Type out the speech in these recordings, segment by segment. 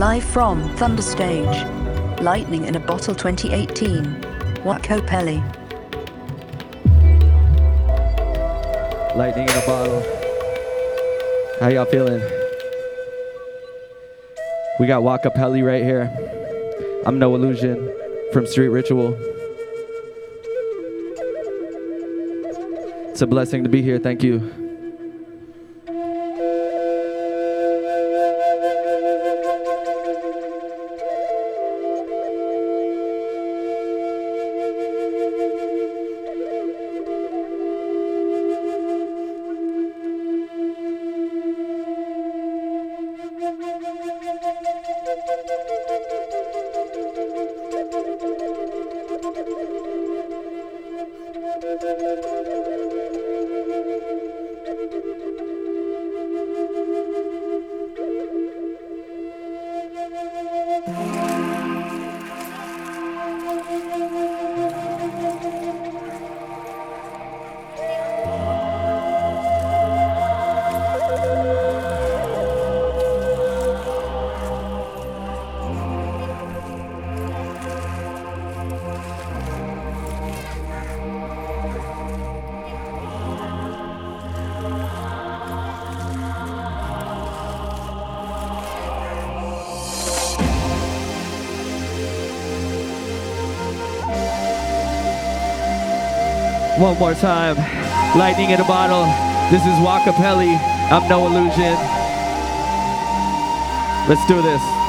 Live from Thunder Stage. Lightning in a Bottle 2018. Joaqopelli. Lightning in a bottle. How y'all feeling? We got Joaqopelli right here. I'm Knowa Lusion from Street Ritual. It's a blessing to be here. Thank you. One more time. Lightning in a bottle. This is Joaqopelli. I'm Knowa Lusion. Let's do this.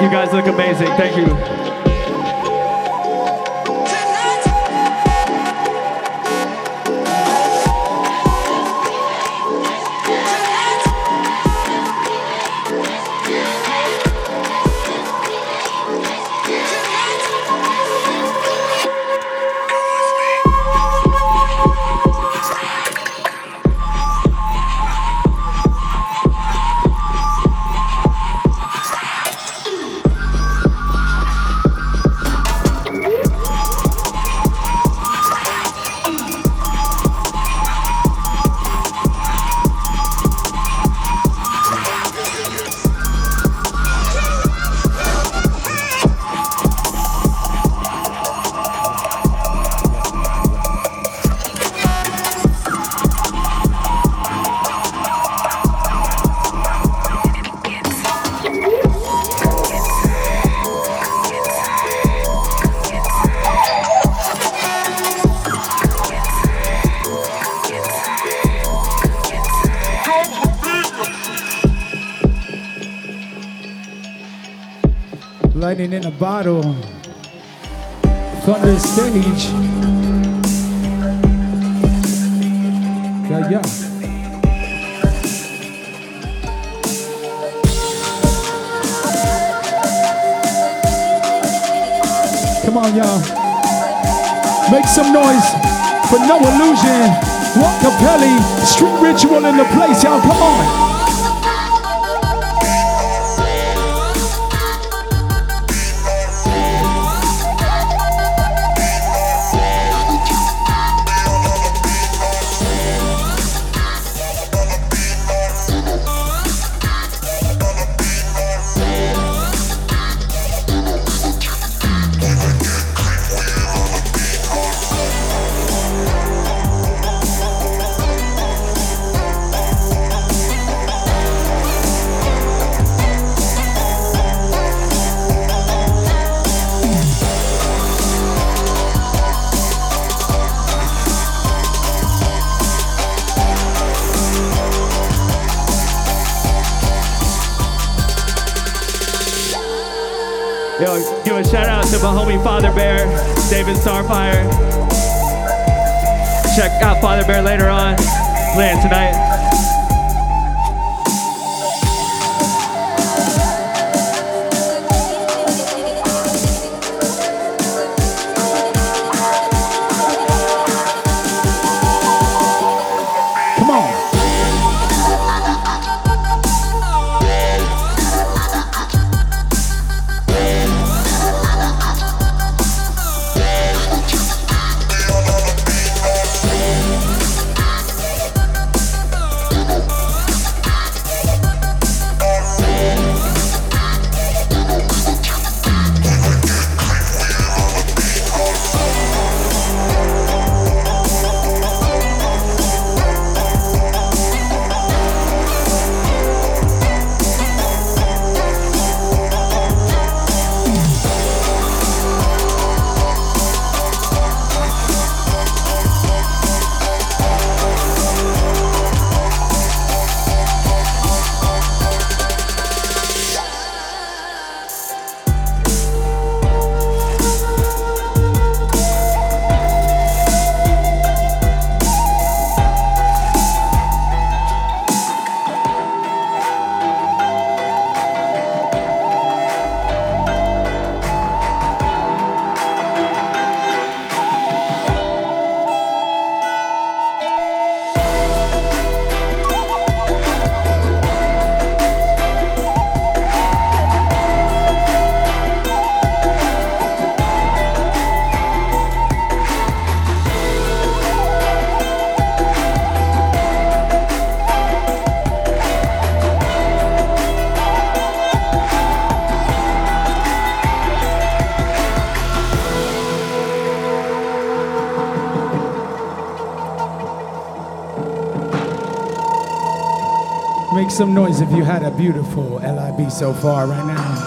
You guys look amazing. Thank you. In a bottle. Thunder stage. Yeah, yeah. Come on, y'all. Make some noise for Knowa Lusion. Rock Capelli, street ritual in the place, y'all. Come on. Father Bear, David Starfire. Check out Father Bear later on, playing tonight. Some noise if you had a beautiful LIB so far right now.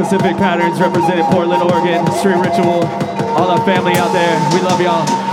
Pacific Patterns representing Portland, Oregon. Street Ritual. All our family out there. We love y'all.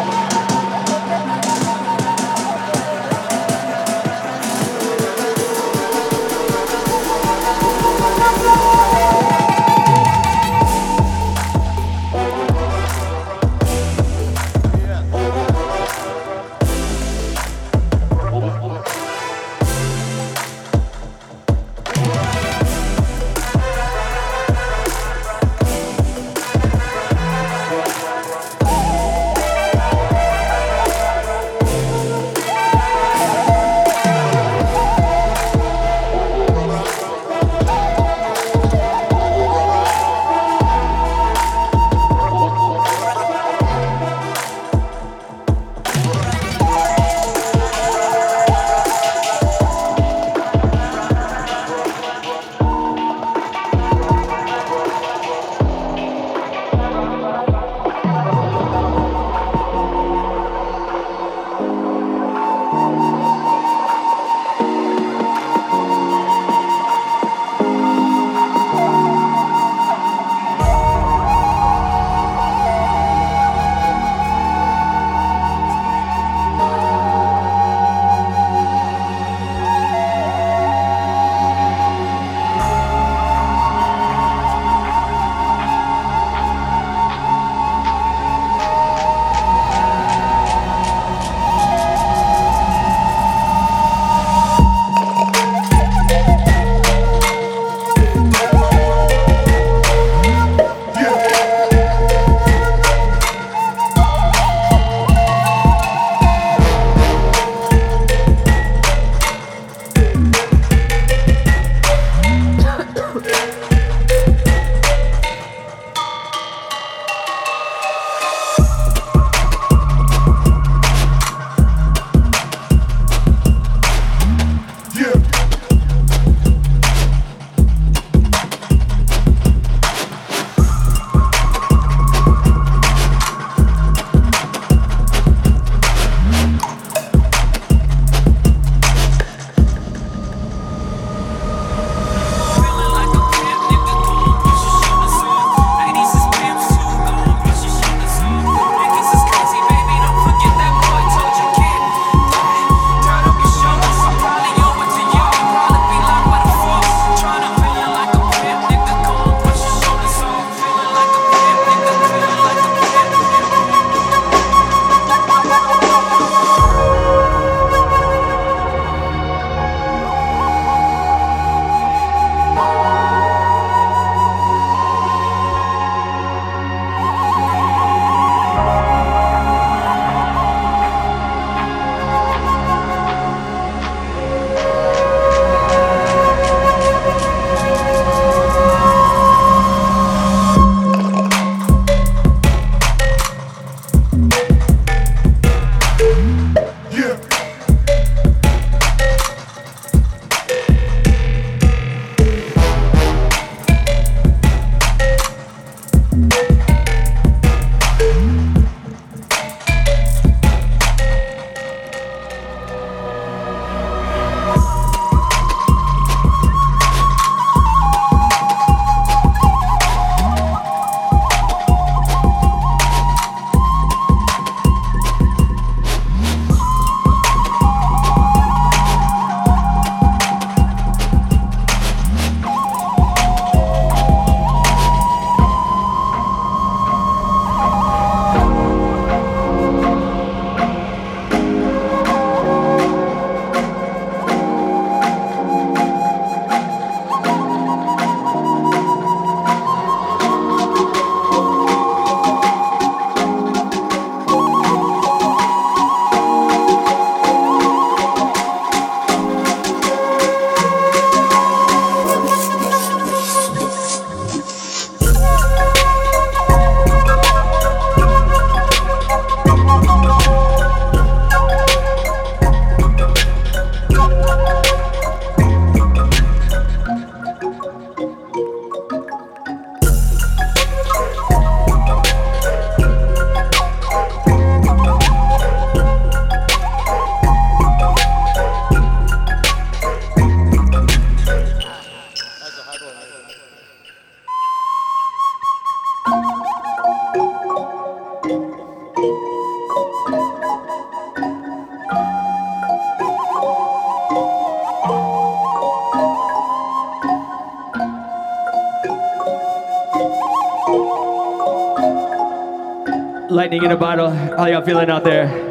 In a bottle. How y'all feeling out there?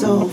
So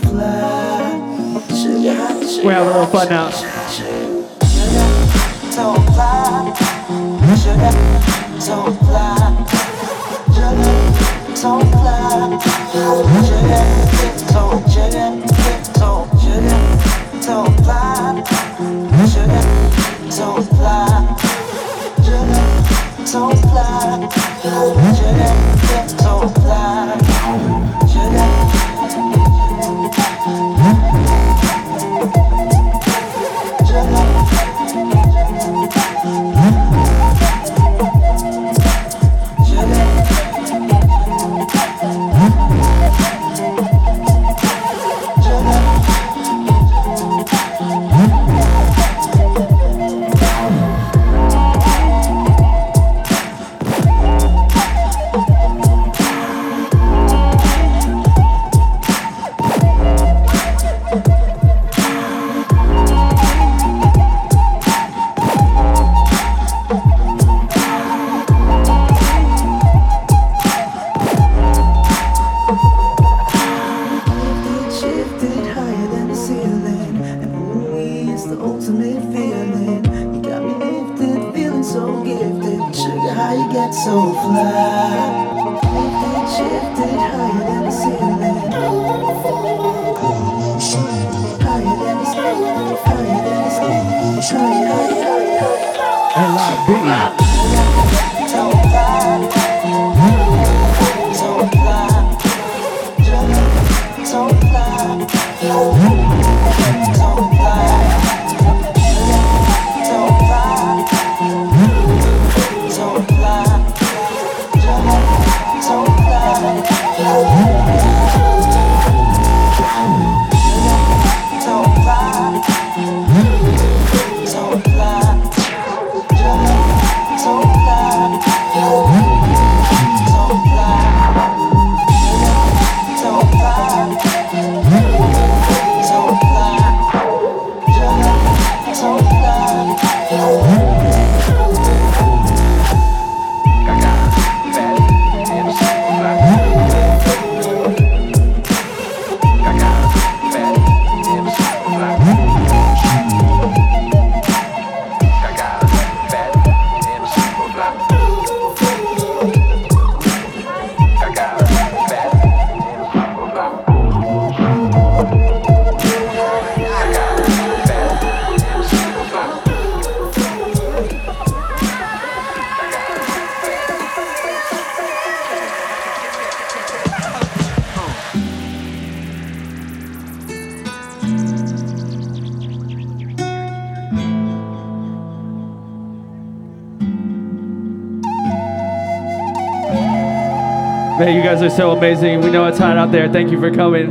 guys are so amazing. We know it's hot out there. Thank you for coming.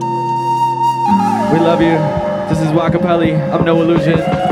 We love you. This is Joaqopelli. I'm Knowa Lusion.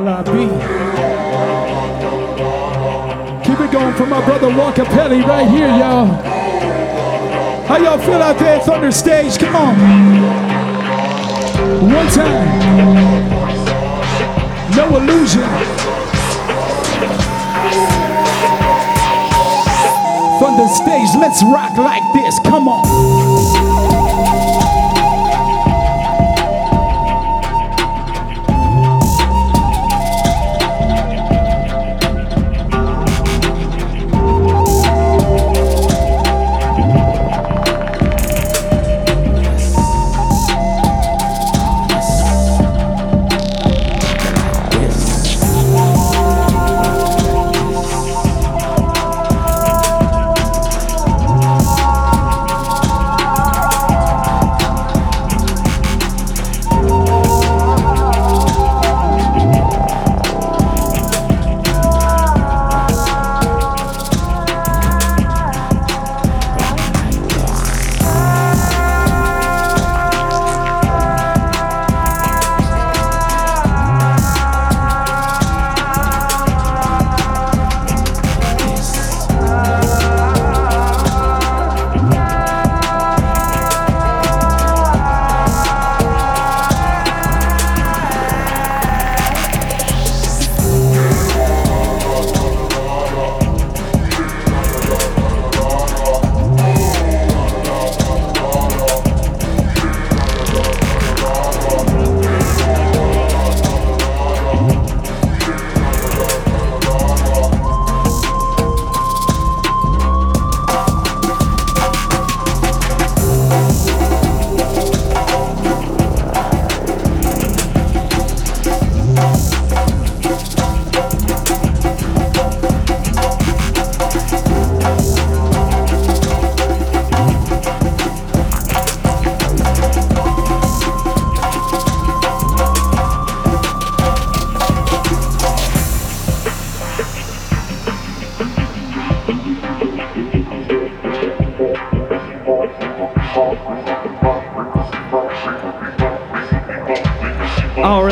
LIB. Keep it going for my brother Joaqopelli right here, y'all. How y'all feel out there? It's under stage. Come on. One time. Knowa Lusion. From the stage, let's rock like this. Come on.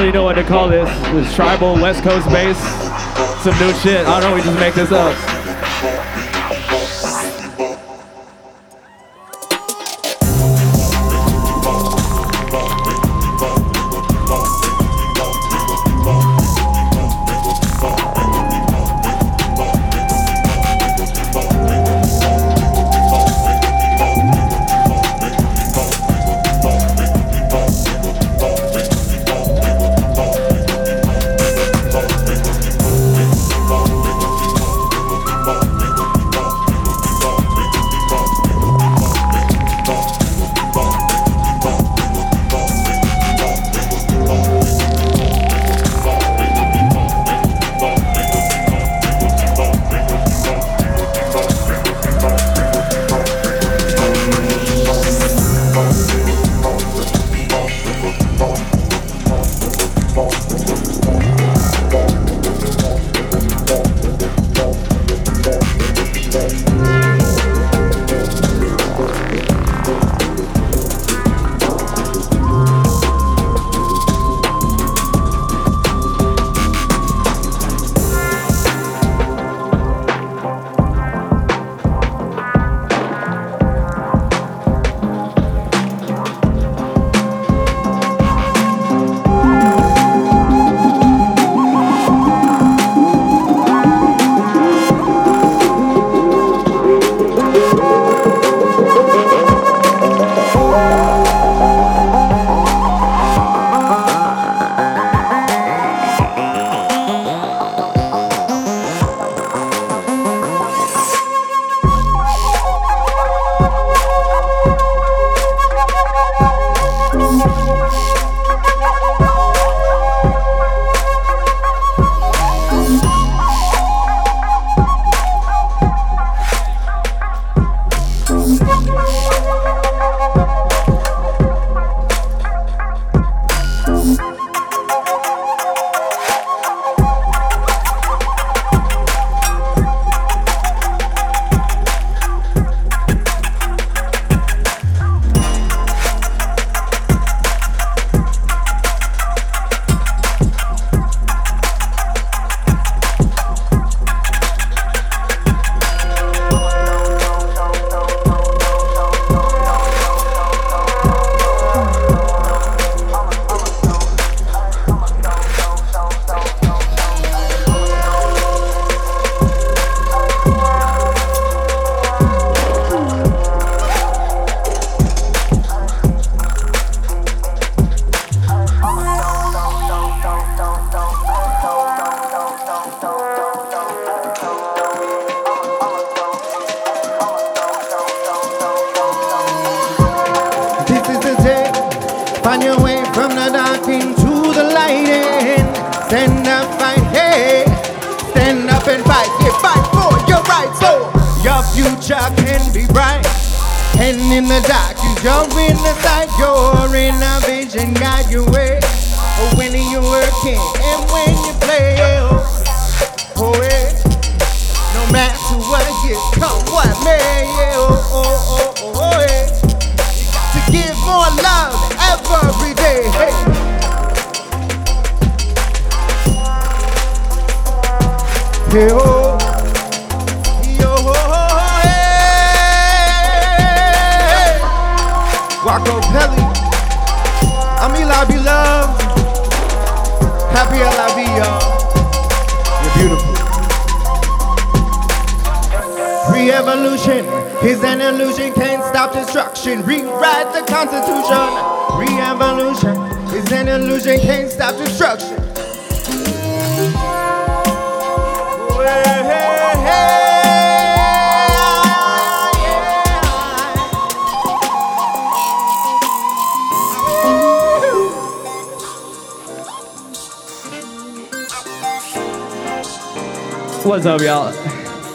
Really know what to call this. This tribal West Coast bass. Some new shit. I don't know. We just make this up.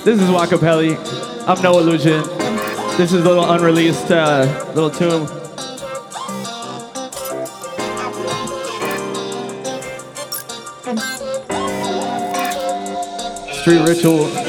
This is Joaqopelli. I'm Knowa Lusion. This is a little unreleased uh, little tune. Street Ritual.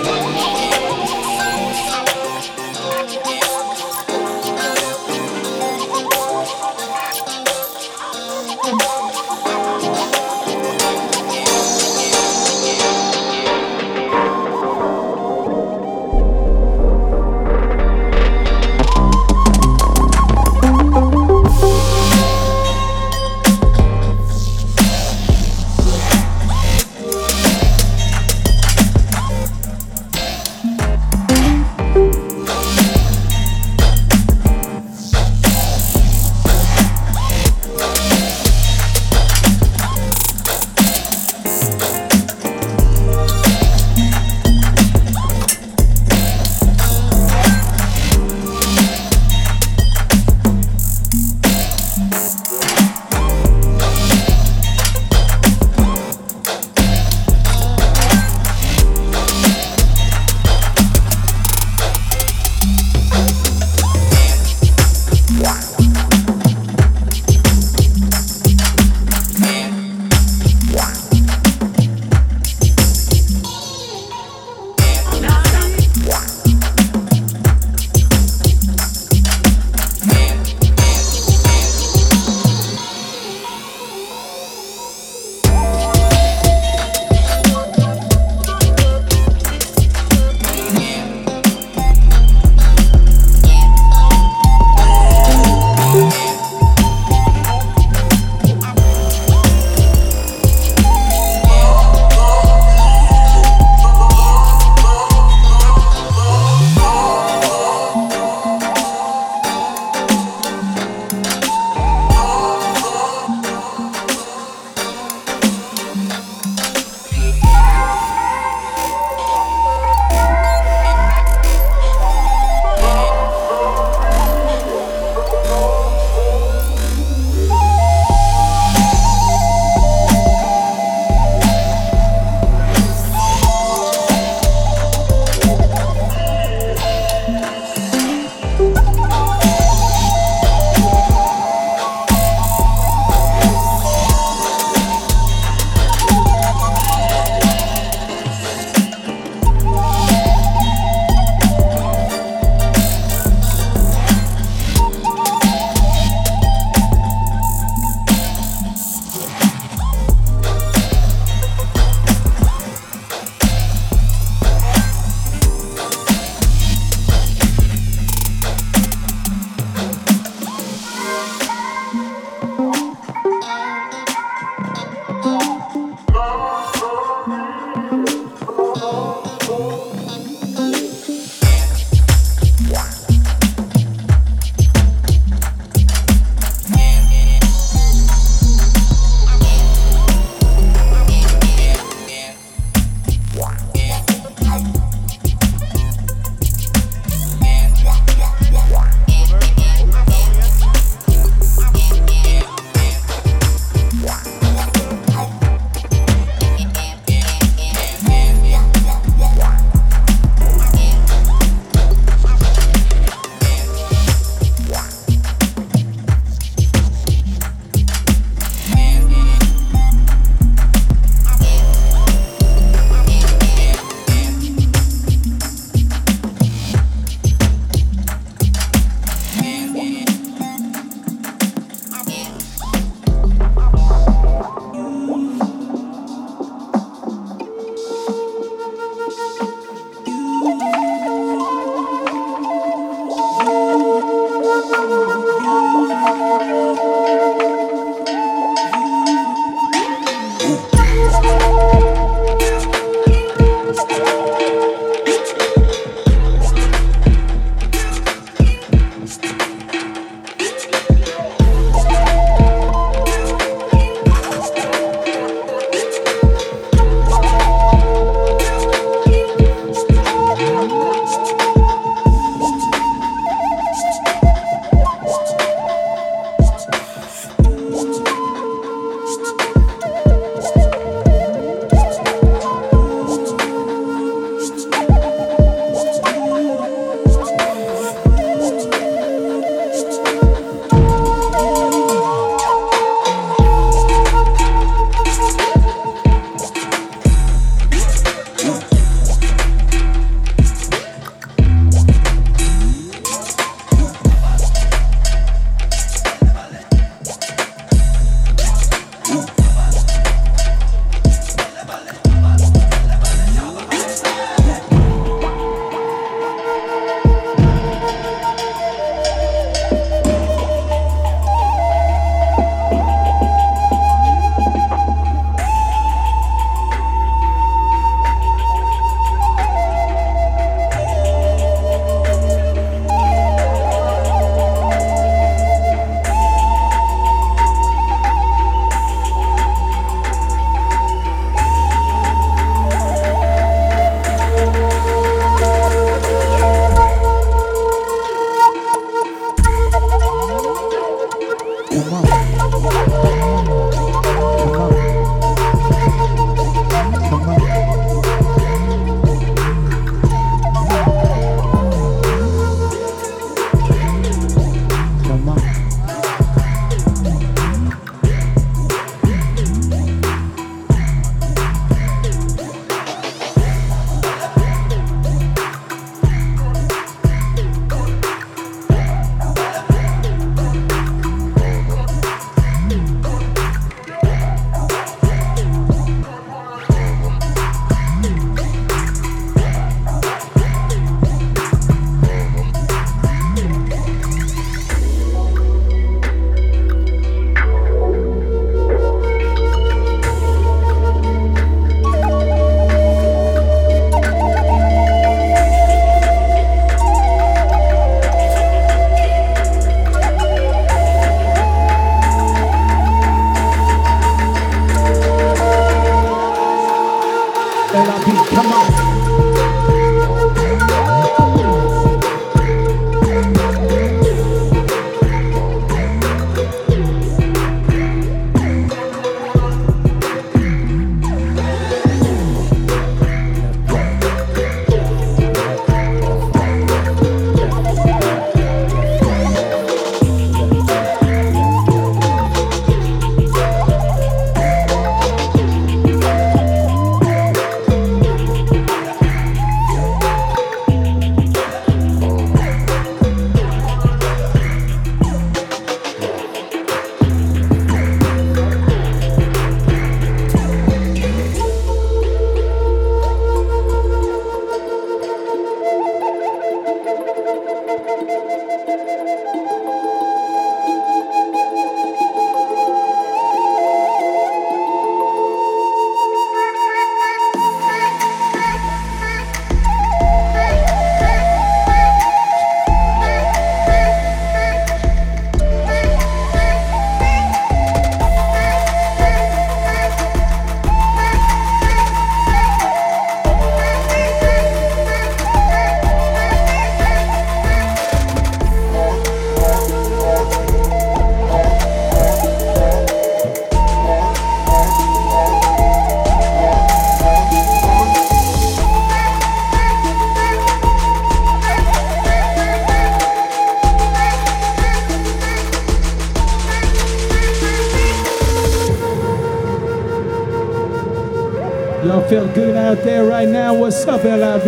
What's up, LIB?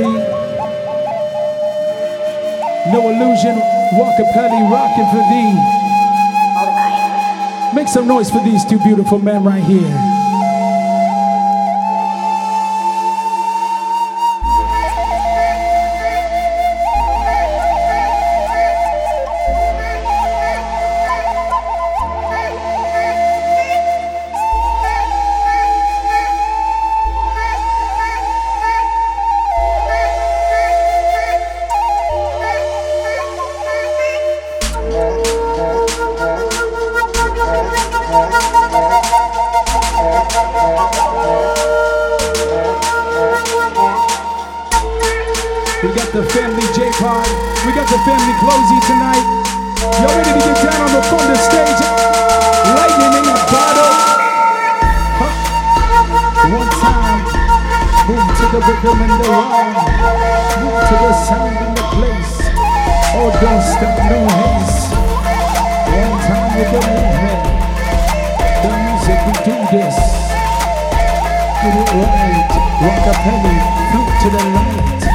Knowa Lusion, Walker Pelly rocking for thee. Make some noise for these two beautiful men right here. Got the family J-Pod. We got the family Closey tonight. Y'all ready to get down on the the stage? Lightning in a bottle. Huh. One time. Move to the rhythm and the rhyme. Move to the sound and the place. Oh, don't stop, no haste. One time with the movement. The music, we do this. Get it right. Rock a penny, float to the light.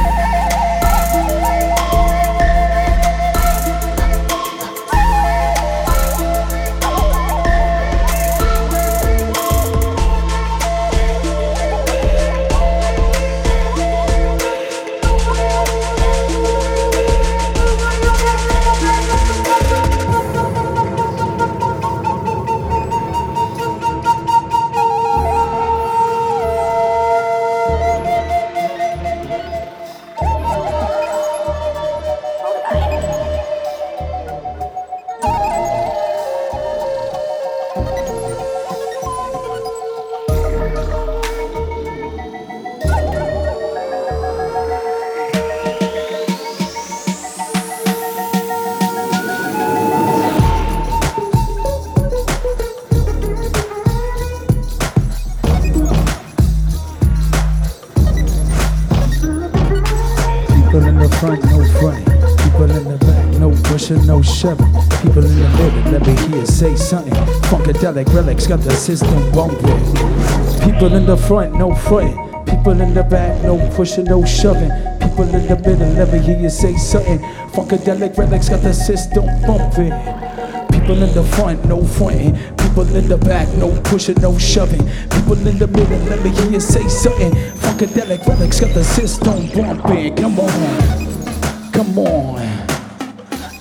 Got the system bumping. People in the front, no front. People in the back, no pushing, no shoving. People in the middle, let me hear you say something. Funkadelic relics got the system bumping. People in the front, no fronting. People in the back, no pushing, no shoving. People in the middle, let me hear you say something. Funkadelic relics got the system bumping. Come on, come on.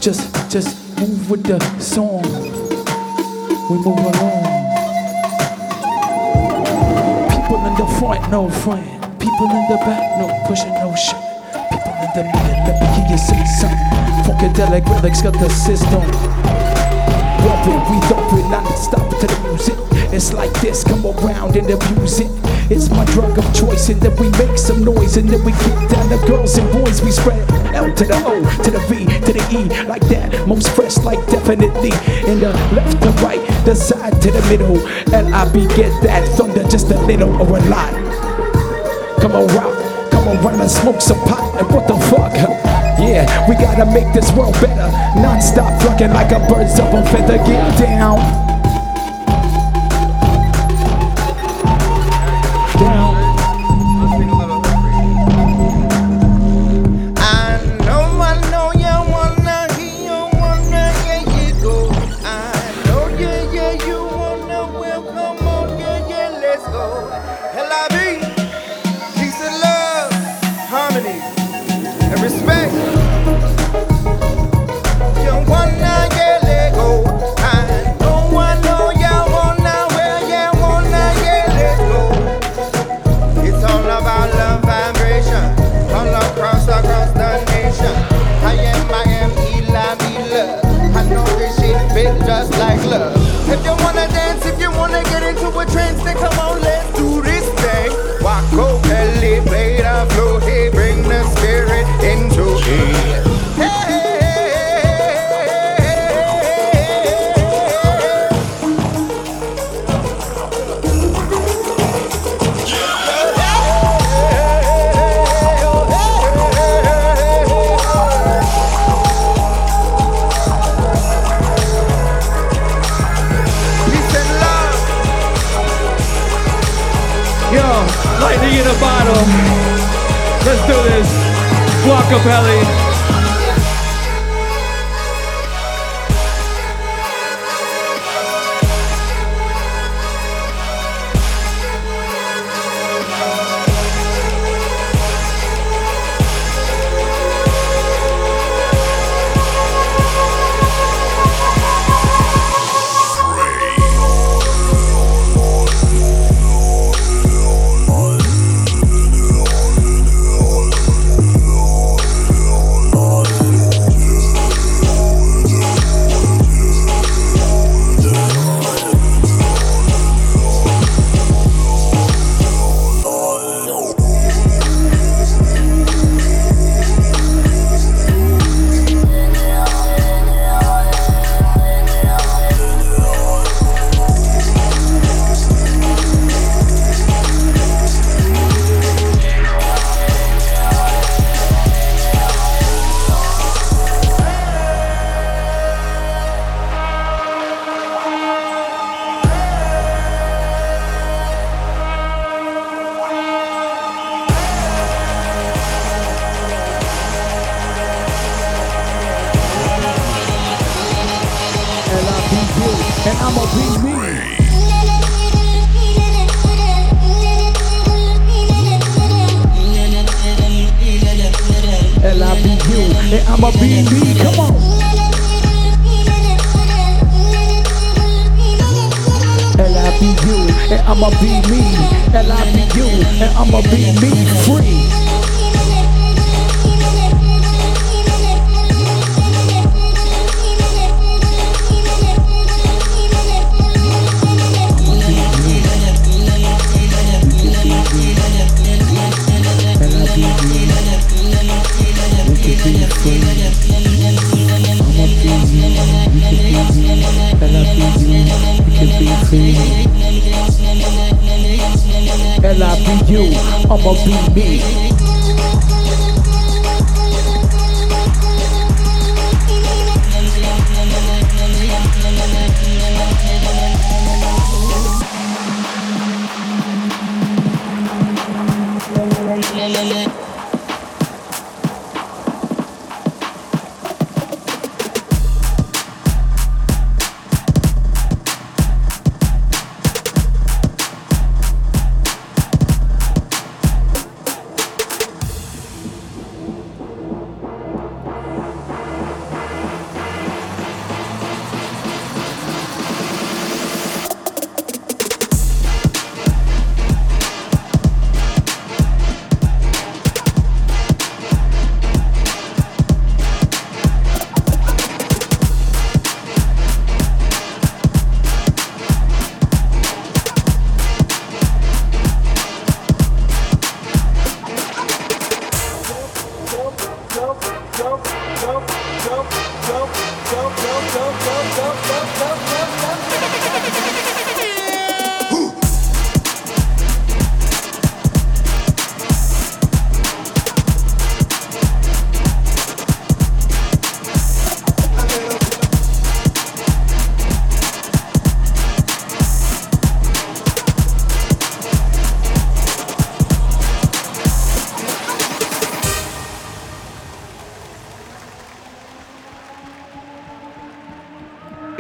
Just, just move with the song. We move along. The front, no front. People in the back, no pushing, no shoving. People in the middle, let me hear you say something. Funkadelic relics got the system bumping, we thumping, non-stop to the music. It's like this, come around and abuse it. It's my drug of choice, and then we make some noise, and then we get down the girls and boys. We spread L to the O, to the V, to the E, like that. Most fresh, like definitely. In the left to right, the side to the middle. L I B, get that thunder, just a little or a lot. Come on, rock, come on, run and smoke some pot, and what the fuck? Yeah, we gotta make this world better. Non-stop flunking like a bird's up on feather. Get. Down.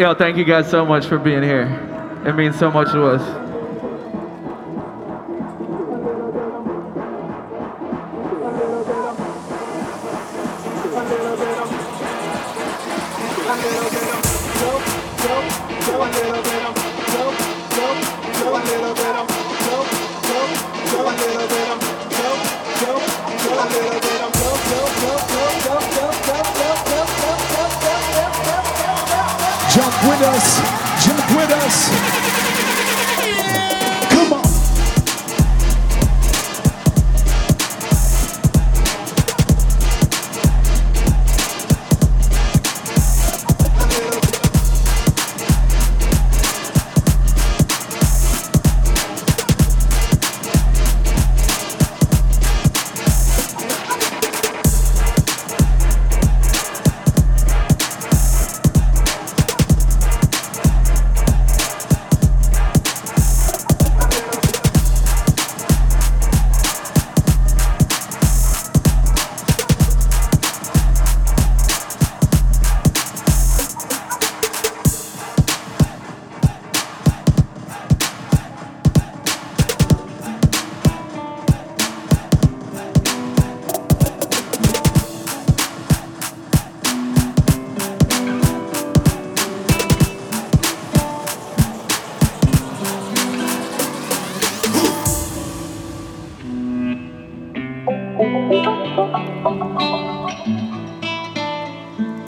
Yo, thank you guys so much for being here. It means so much to us.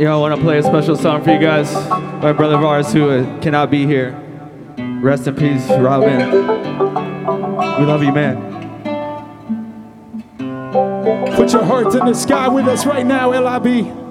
Yo, I want to play a special song for you guys. My brother of ours who cannot be here. Rest in peace, Robin. We love you, man. Put your hearts in the sky with us right now, LIB.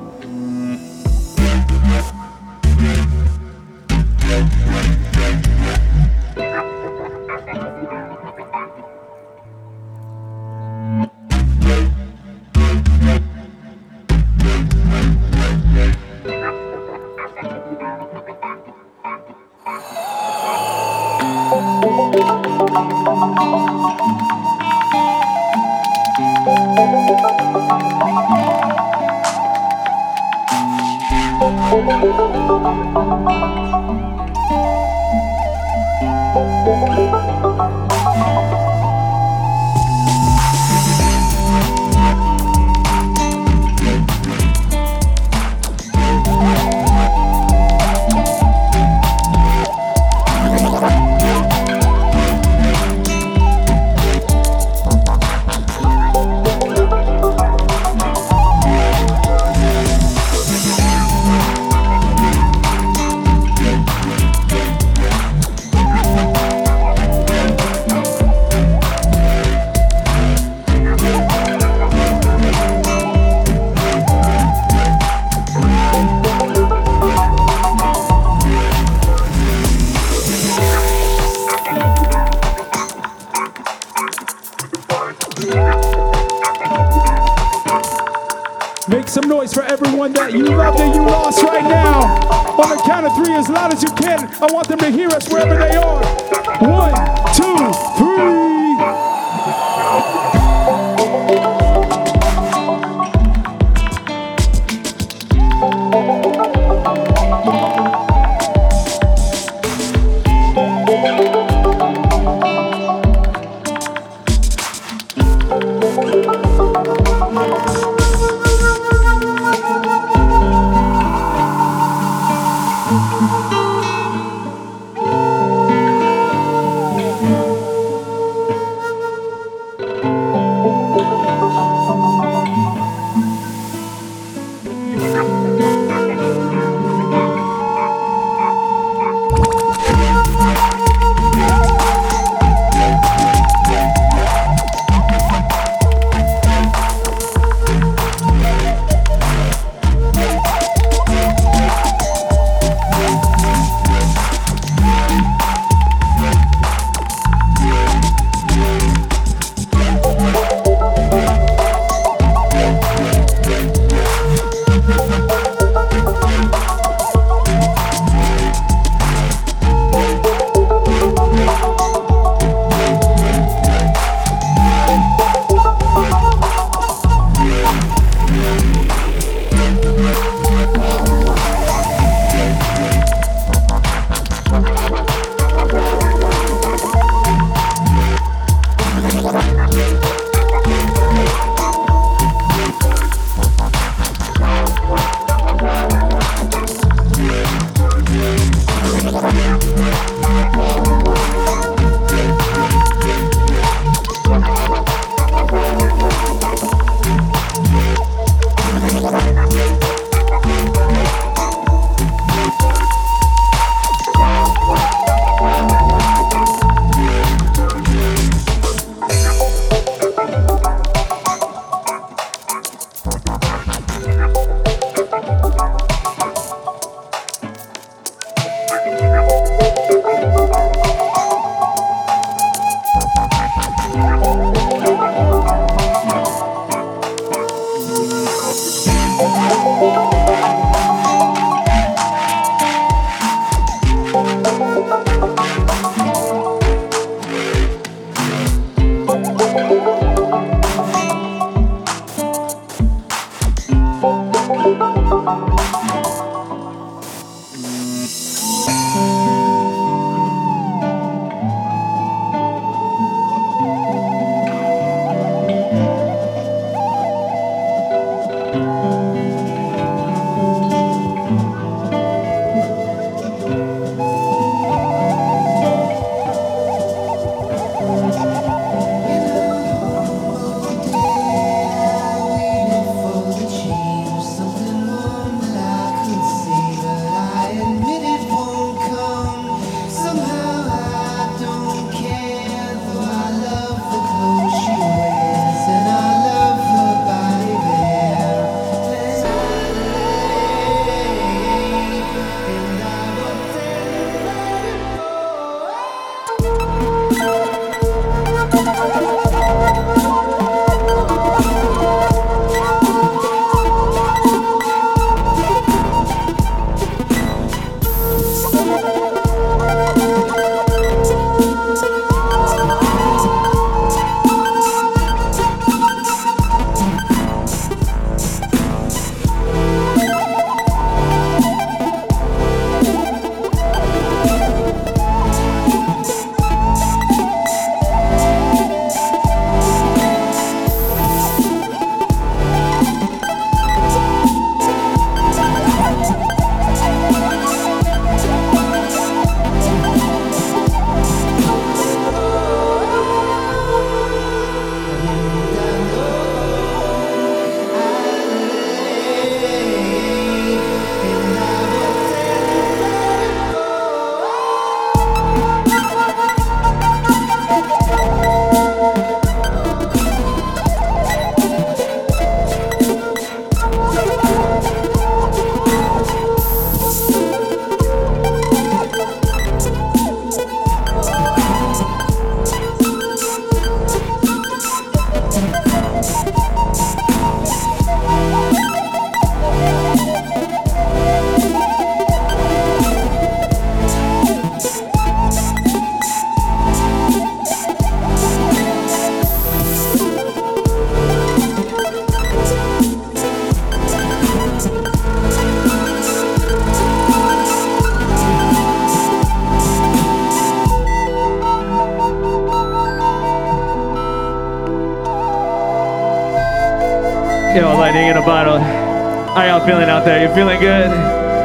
Y'all feeling out there? You feeling good?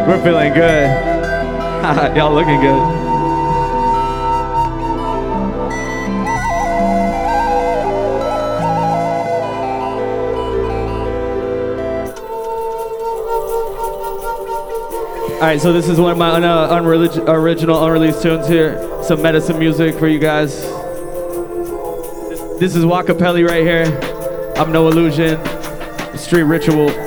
We're feeling good. y'all looking good. All right, so this is one of my un- uh, unrelig- original unreleased tunes here. Some medicine music for you guys. This is Joaqopelli right here. I'm Knowa Lusion. Street Ritual.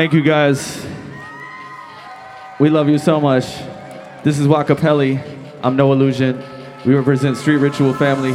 Thank you guys. We love you so much. This is Joaqopelli. I'm Knowa Lusion. We represent Street Ritual Family.